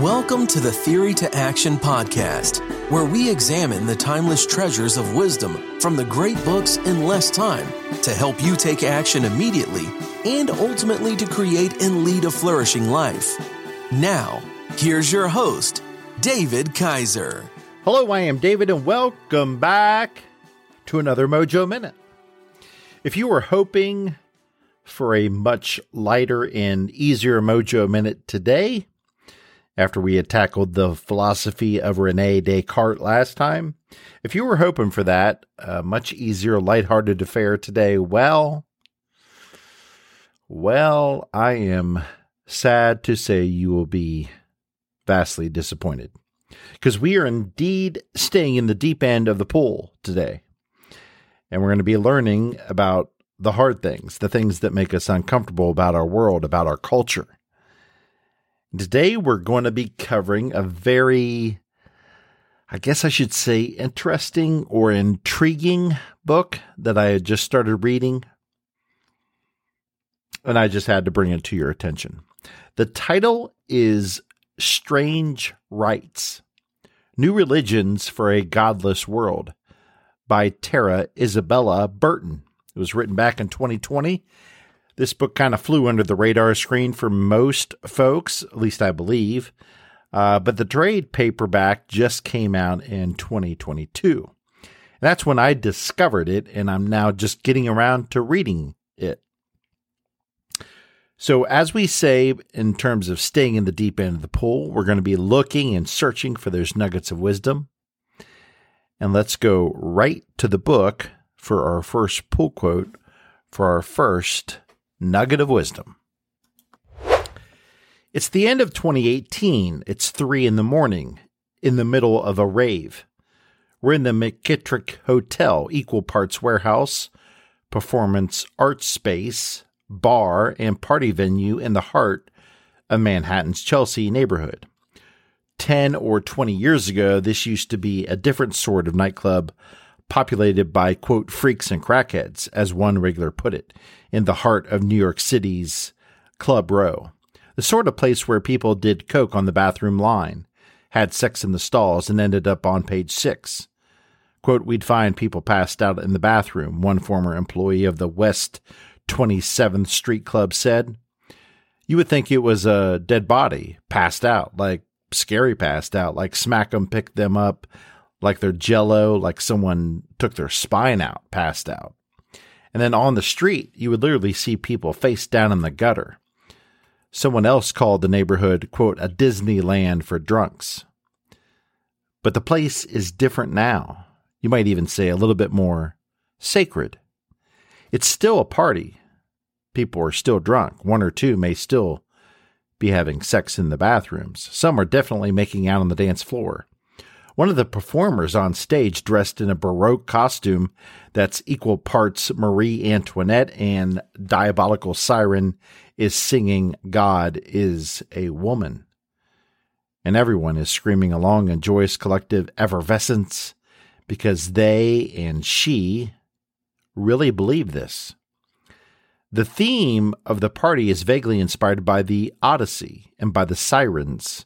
Welcome to the Theory to Action podcast, where we examine the timeless treasures of wisdom from the great books in less time to help you take action immediately and ultimately to create and lead a flourishing life. Now, here's your host, David Kaiser. Hello, I am David, and welcome back to another Mojo Minute. If you were hoping for a much lighter and easier Mojo Minute today, after we had tackled the philosophy of Rene Descartes last time. If you were hoping for that, a much easier, lighthearted affair today, well, well, I am sad to say you will be vastly disappointed because we are indeed staying in the deep end of the pool today. And we're going to be learning about the hard things, the things that make us uncomfortable about our world, about our culture. Today, we're going to be covering a very, I guess I should say, interesting or intriguing book that I had just started reading. And I just had to bring it to your attention. The title is Strange Rites New Religions for a Godless World by Tara Isabella Burton. It was written back in 2020 this book kind of flew under the radar screen for most folks, at least I believe. Uh, but the trade paperback just came out in 2022. That's when I discovered it, and I'm now just getting around to reading it. So, as we say, in terms of staying in the deep end of the pool, we're going to be looking and searching for those nuggets of wisdom. And let's go right to the book for our first pull quote for our first Nugget of Wisdom. It's the end of 2018. It's three in the morning, in the middle of a rave. We're in the McKittrick Hotel, equal parts warehouse, performance art space, bar, and party venue in the heart of Manhattan's Chelsea neighborhood. 10 or 20 years ago, this used to be a different sort of nightclub populated by, quote, freaks and crackheads, as one regular put it in the heart of New York City's Club Row, the sort of place where people did coke on the bathroom line, had sex in the stalls, and ended up on page six. Quote, we'd find people passed out in the bathroom, one former employee of the West 27th Street Club said. You would think it was a dead body, passed out, like scary passed out, like smack 'em pick them up, like they're jello, like someone took their spine out, passed out. And then on the street, you would literally see people face down in the gutter. Someone else called the neighborhood, quote, a Disneyland for drunks. But the place is different now. You might even say a little bit more sacred. It's still a party. People are still drunk. One or two may still be having sex in the bathrooms. Some are definitely making out on the dance floor. One of the performers on stage, dressed in a Baroque costume that's equal parts Marie Antoinette and diabolical siren, is singing God is a Woman. And everyone is screaming along in joyous collective effervescence because they and she really believe this. The theme of the party is vaguely inspired by the Odyssey and by the sirens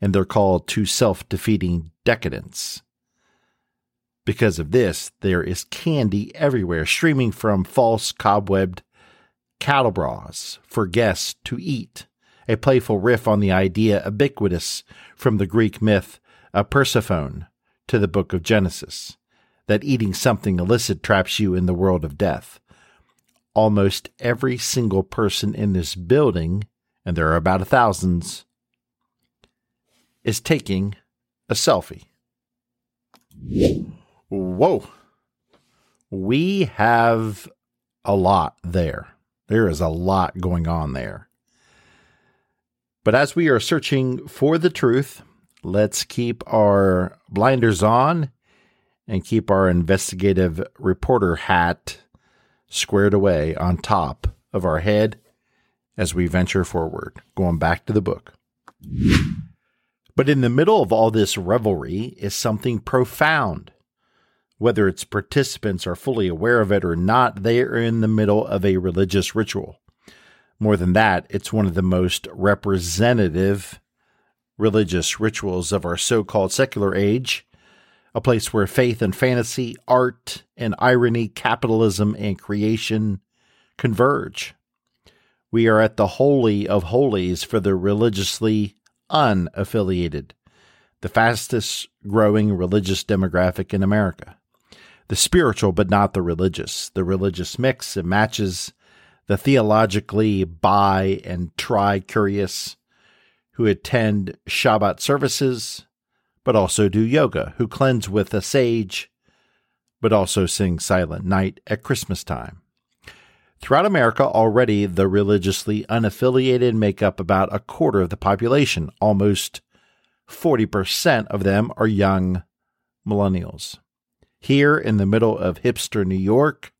and their call to self defeating decadence. Because of this, there is candy everywhere, streaming from false cobwebbed cattle bras for guests to eat, a playful riff on the idea ubiquitous from the Greek myth of Persephone to the book of Genesis, that eating something illicit traps you in the world of death. Almost every single person in this building, and there are about a thousand, is taking a selfie. Whoa. We have a lot there. There is a lot going on there. But as we are searching for the truth, let's keep our blinders on and keep our investigative reporter hat squared away on top of our head as we venture forward, going back to the book. But in the middle of all this revelry is something profound. Whether its participants are fully aware of it or not, they are in the middle of a religious ritual. More than that, it's one of the most representative religious rituals of our so called secular age, a place where faith and fantasy, art and irony, capitalism and creation converge. We are at the holy of holies for the religiously unaffiliated, the fastest growing religious demographic in America. The spiritual, but not the religious. The religious mix and matches the theologically bi and tri curious who attend Shabbat services, but also do yoga, who cleanse with a sage, but also sing Silent Night at Christmas time. Throughout America, already the religiously unaffiliated make up about a quarter of the population. Almost 40% of them are young millennials. Here in the middle of hipster New York,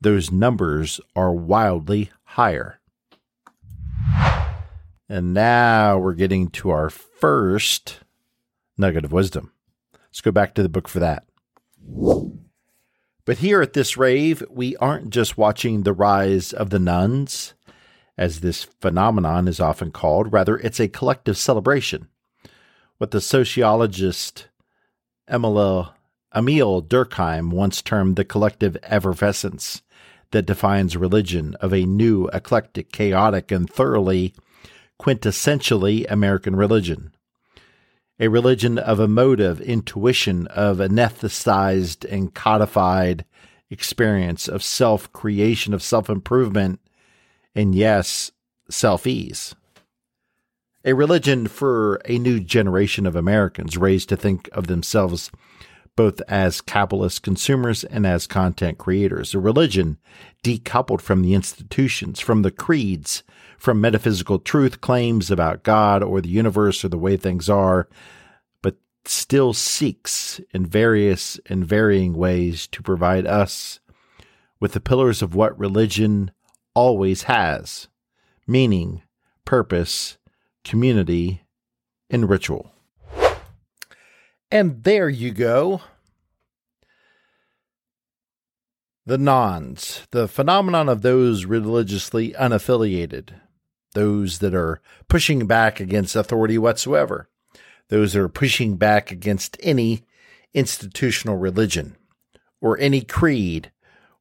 those numbers are wildly higher. And now we're getting to our first nugget of wisdom. Let's go back to the book for that. But here at this rave, we aren't just watching the rise of the nones, as this phenomenon is often called. Rather, it's a collective celebration. What the sociologist Emile, Emile Durkheim once termed the collective effervescence that defines religion of a new, eclectic, chaotic, and thoroughly quintessentially American religion. A religion of emotive intuition, of anesthetized and codified experience of self creation, of self improvement, and yes, self ease. A religion for a new generation of Americans raised to think of themselves both as capitalist consumers and as content creators. A religion decoupled from the institutions, from the creeds, from metaphysical truth claims about God or the universe or the way things are, but still seeks in various and varying ways to provide us with the pillars of what religion always has meaning, purpose, community, and ritual. And there you go. The nones, the phenomenon of those religiously unaffiliated, those that are pushing back against authority whatsoever, those that are pushing back against any institutional religion or any creed,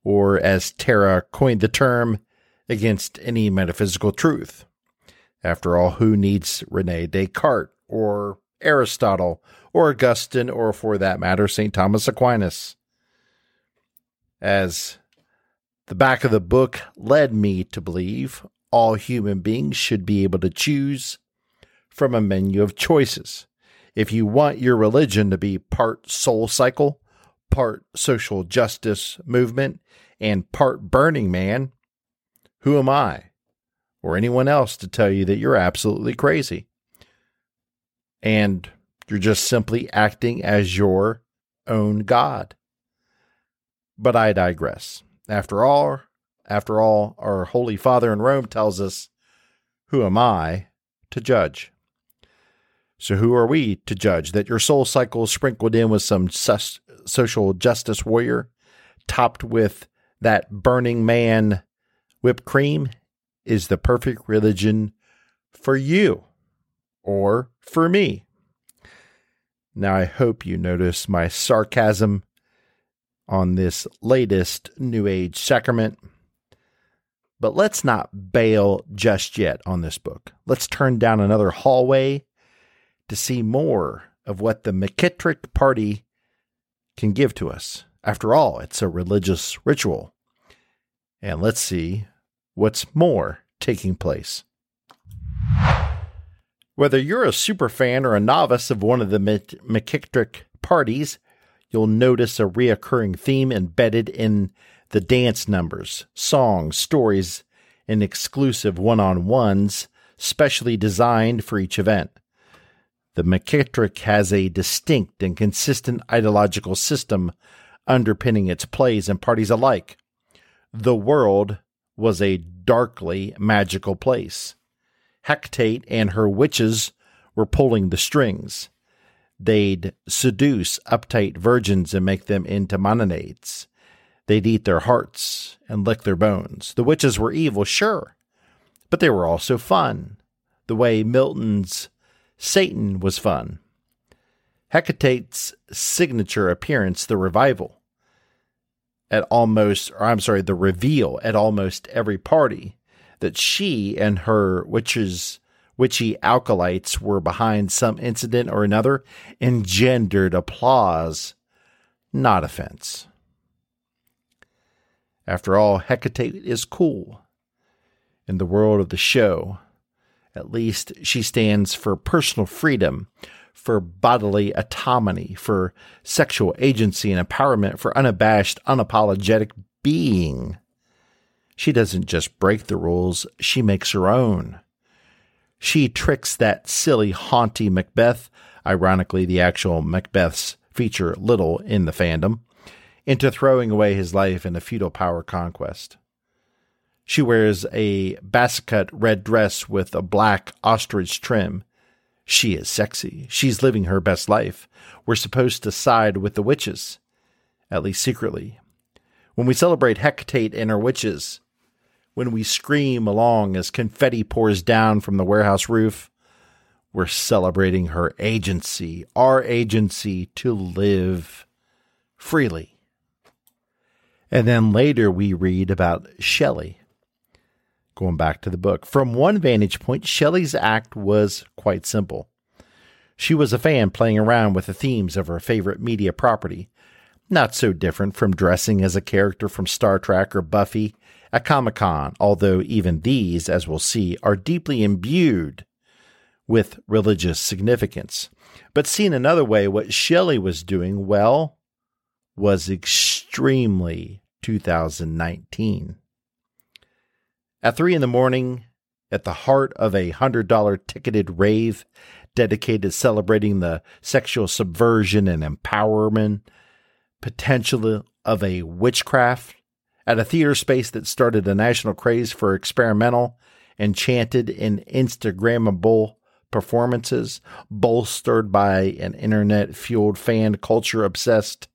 or as Tara coined the term, against any metaphysical truth. After all, who needs Rene Descartes or Aristotle or Augustine, or for that matter, St. Thomas Aquinas. As the back of the book led me to believe, all human beings should be able to choose from a menu of choices. If you want your religion to be part soul cycle, part social justice movement, and part burning man, who am I or anyone else to tell you that you're absolutely crazy? And you're just simply acting as your own God. But I digress. After all, after all, our Holy Father in Rome tells us, Who am I to judge? So, who are we to judge that your soul cycle is sprinkled in with some sus- social justice warrior, topped with that burning man whipped cream, is the perfect religion for you or for me? Now, I hope you notice my sarcasm on this latest New Age sacrament. But let's not bail just yet on this book. Let's turn down another hallway to see more of what the McKittrick Party can give to us. After all, it's a religious ritual. And let's see what's more taking place. Whether you're a super fan or a novice of one of the McKittrick parties, you'll notice a reoccurring theme embedded in the dance numbers, songs, stories, and exclusive one on ones specially designed for each event. The McKittrick has a distinct and consistent ideological system underpinning its plays and parties alike. The world was a darkly magical place. Hecate and her witches were pulling the strings. They'd seduce uptight virgins and make them into mononades. They'd eat their hearts and lick their bones. The witches were evil, sure, but they were also fun, the way Milton's Satan was fun. Hecate's signature appearance, the revival, at almost, or I'm sorry, the reveal at almost every party that she and her witches, witchy acolytes were behind some incident or another engendered applause, not offense. After all, Hecate is cool. In the world of the show, at least she stands for personal freedom, for bodily autonomy, for sexual agency and empowerment, for unabashed, unapologetic being. She doesn't just break the rules, she makes her own. She tricks that silly, haunty Macbeth, ironically, the actual Macbeths feature little in the fandom, into throwing away his life in a futile power conquest. She wears a basket red dress with a black ostrich trim. She is sexy. She's living her best life. We're supposed to side with the witches, at least secretly. When we celebrate Hecate and her witches, when we scream along as confetti pours down from the warehouse roof, we're celebrating her agency, our agency to live freely. And then later we read about Shelley, going back to the book. From one vantage point, Shelley's act was quite simple. She was a fan playing around with the themes of her favorite media property, not so different from dressing as a character from Star Trek or Buffy at Comic Con, although even these, as we'll see, are deeply imbued with religious significance. But seen another way, what Shelley was doing, well, was extremely 2019. At three in the morning, at the heart of a $100 ticketed rave dedicated celebrating the sexual subversion and empowerment potential of a witchcraft, at a theater space that started a national craze for experimental, enchanted, and Instagrammable performances, bolstered by an internet fueled fan culture obsessed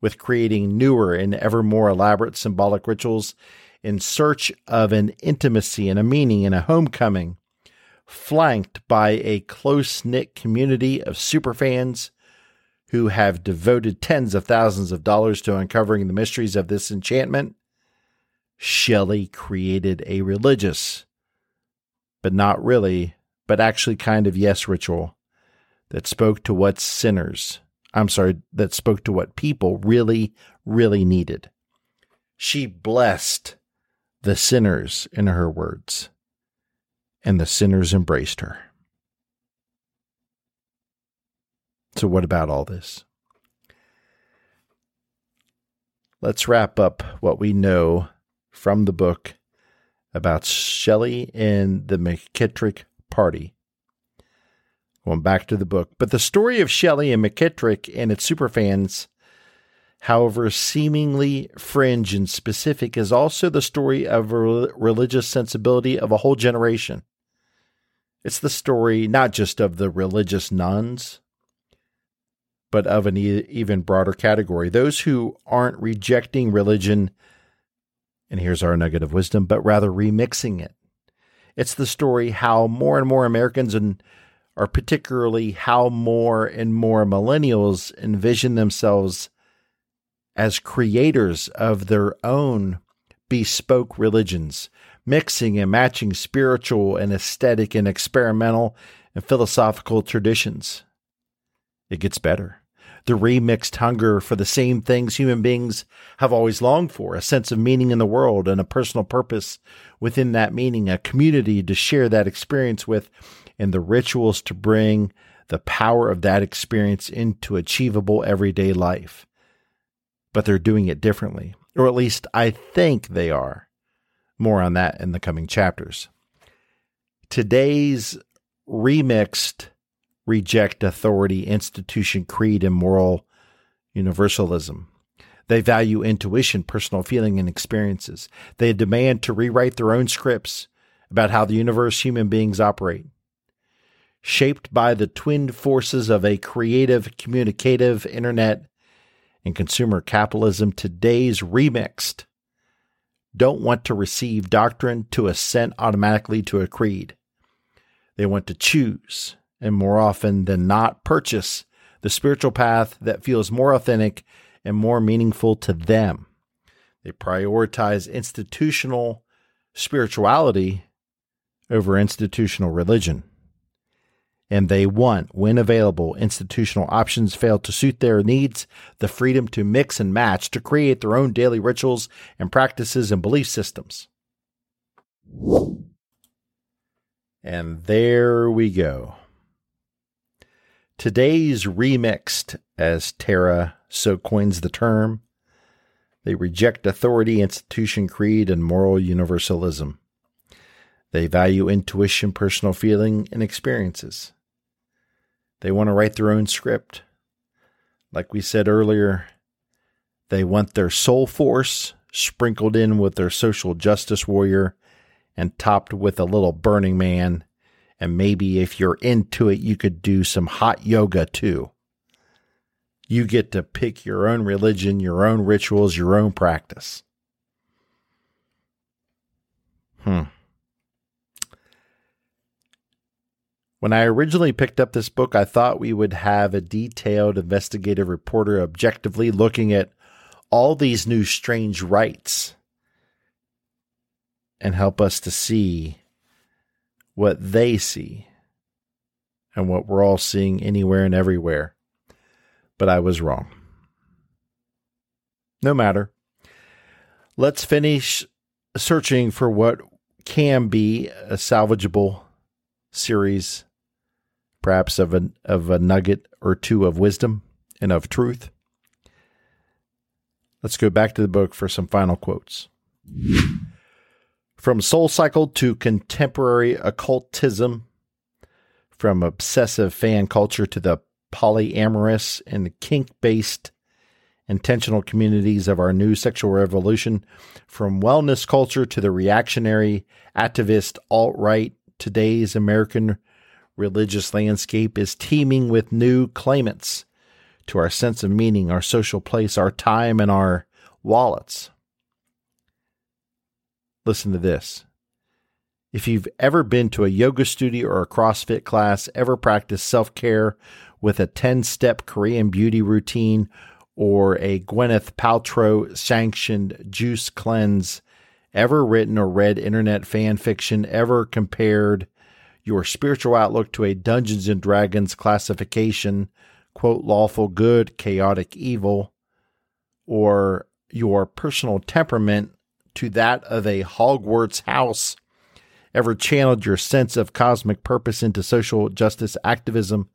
with creating newer and ever more elaborate symbolic rituals in search of an intimacy and a meaning and a homecoming, flanked by a close knit community of superfans who have devoted tens of thousands of dollars to uncovering the mysteries of this enchantment, Shelley created a religious, but not really, but actually kind of yes ritual that spoke to what sinners, I'm sorry, that spoke to what people really, really needed. She blessed the sinners, in her words, and the sinners embraced her. So, what about all this? Let's wrap up what we know from the book about Shelley and the McKittrick party. Going back to the book. But the story of Shelley and McKittrick and its superfans however seemingly fringe and specific, is also the story of a religious sensibility of a whole generation. It's the story not just of the religious nones, but of an even broader category those who aren't rejecting religion, and here's our nugget of wisdom, but rather remixing it. It's the story how more and more Americans and are particularly how more and more millennials envision themselves as creators of their own bespoke religions, mixing and matching spiritual and aesthetic and experimental and philosophical traditions. It gets better. The remixed hunger for the same things human beings have always longed for a sense of meaning in the world and a personal purpose within that meaning, a community to share that experience with, and the rituals to bring the power of that experience into achievable everyday life but they're doing it differently. Or at least I think they are. More on that in the coming chapters. Today's remixed reject authority, institution, creed, and moral universalism. They value intuition, personal feeling, and experiences. They demand to rewrite their own scripts about how the universe human beings operate. Shaped by the twin forces of a creative, communicative internet and consumer capitalism, today's remixed don't want to receive doctrine to assent automatically to a creed. They want to choose and more often than not purchase the spiritual path that feels more authentic and more meaningful to them. They prioritize institutional spirituality over institutional religion. And they want, when available, institutional options fail to suit their needs, the freedom to mix and match to create their own daily rituals and practices and belief systems. And there we go. Today's remixed, as Tara so coins the term, they reject authority, institution, creed, and moral universalism. They value intuition, personal feeling, and experiences. They want to write their own script. Like we said earlier, they want their soul force sprinkled in with their social justice warrior and topped with a little burning man. And maybe if you're into it, you could do some hot yoga too. You get to pick your own religion, your own rituals, your own practice. Hmm. When I originally picked up this book, I thought we would have a detailed investigative reporter objectively looking at all these new strange rites and help us to see what they see and what we're all seeing anywhere and everywhere. But I was wrong. No matter. Let's finish searching for what can be a salvageable series perhaps of a, of a nugget or two of wisdom and of truth. Let's go back to the book for some final quotes. From Soul Cycle to contemporary occultism, from obsessive fan culture to the polyamorous and kink based intentional communities of our new sexual revolution, from wellness culture to the reactionary, activist, alt right, today's American religious landscape is teeming with new claimants to our sense of meaning, our social place, our time, and our wallets. Listen to this. If you've ever been to a yoga studio or a CrossFit class, ever practiced self care with a 10 step Korean beauty routine, or a Gwyneth Paltrow sanctioned juice cleanse, ever written or read internet fan fiction, ever compared your spiritual outlook to a Dungeons and Dragons classification, quote, lawful good, chaotic evil, or your personal temperament to that of a Hogwarts house, ever channeled your sense of cosmic purpose into social justice activism,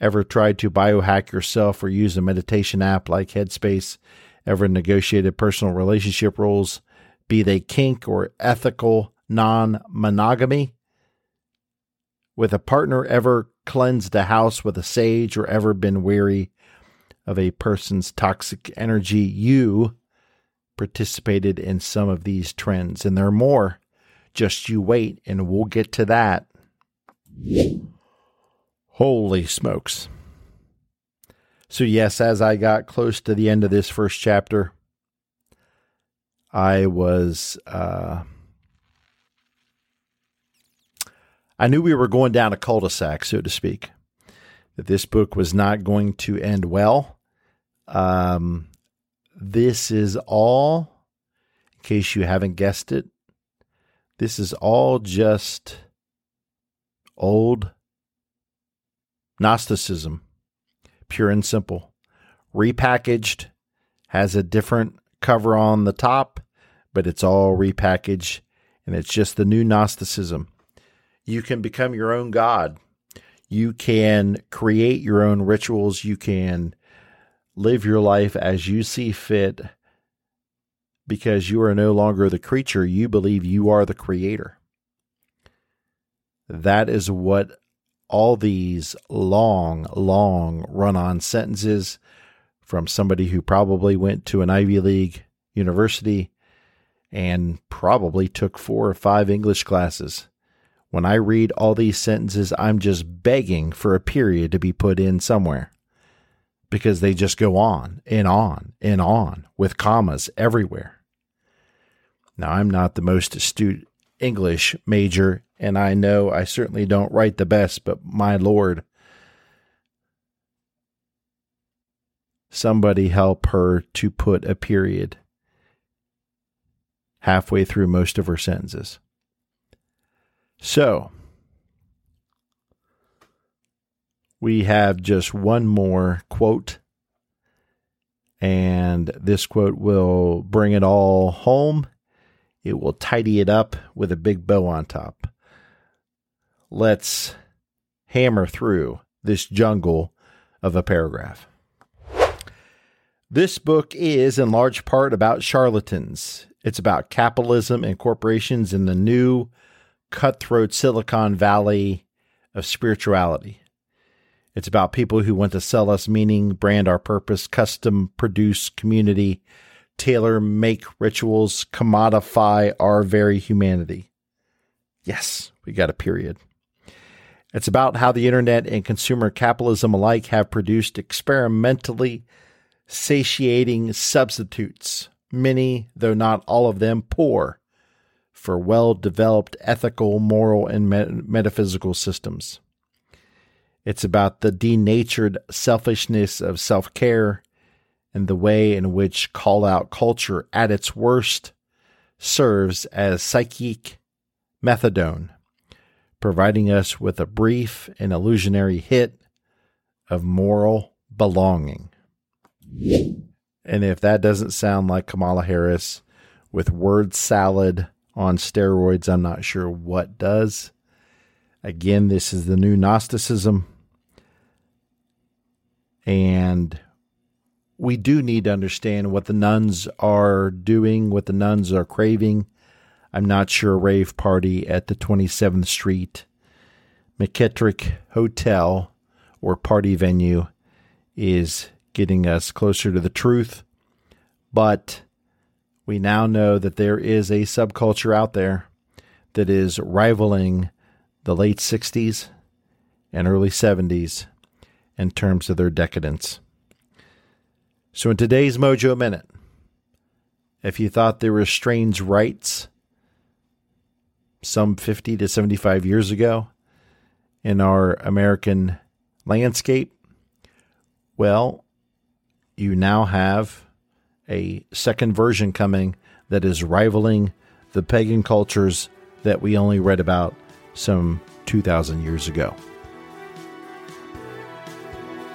ever tried to biohack yourself or use a meditation app like Headspace, ever negotiated personal relationship rules, be they kink or ethical non monogamy, with a partner ever cleansed a house with a sage or ever been weary of a person's toxic energy, you participated in some of these trends. And there are more. Just you wait, and we'll get to that. Holy smokes. So, yes, as I got close to the end of this first chapter, I was. Uh, I knew we were going down a cul de sac, so to speak, that this book was not going to end well. Um, this is all, in case you haven't guessed it, this is all just old Gnosticism, pure and simple, repackaged, has a different cover on the top, but it's all repackaged, and it's just the new Gnosticism. You can become your own God. You can create your own rituals. You can live your life as you see fit because you are no longer the creature. You believe you are the creator. That is what all these long, long run on sentences from somebody who probably went to an Ivy League university and probably took four or five English classes when I read all these sentences, I'm just begging for a period to be put in somewhere because they just go on and on and on with commas everywhere. Now, I'm not the most astute English major And I know I certainly don't write the best, but my Lord, somebody help her to put a period halfway through most of her sentences. So, we have just one more quote, and this quote will bring it all home. It will tidy it up with a big bow on top. Let's hammer through this jungle of a paragraph. This book is in large part about charlatans. It's about capitalism and corporations in the new cutthroat Silicon Valley of spirituality. It's about people who want to sell us meaning, brand our purpose, custom produce community, tailor make rituals, commodify our very humanity. Yes, we got a period. It's about how the internet and consumer capitalism alike have produced experimentally satiating substitutes, many, though not all of them, poor, for well developed ethical, moral, and metaphysical systems. It's about the denatured selfishness of self care and the way in which call out culture at its worst serves as psychic methadone, providing us with a brief and illusionary hit of moral belonging. And if that doesn't sound like Kamala Harris with word salad on steroids, I'm not sure what does. Again, this is the new Gnosticism. And we do need to understand what the nones are doing, what the nones are craving. I'm not sure rave party at the 27th Street McKittrick Hotel or party venue is getting us closer to the truth. But we now know that there is a subculture out there that is rivaling the late 60s and early 70s in terms of their decadence. So, in today's Mojo Minute, if you thought there were strange rites some 50 to 75 years ago in our American landscape, well, you now have a second version coming that is rivaling the pagan cultures that we only read about some 2,000 years ago.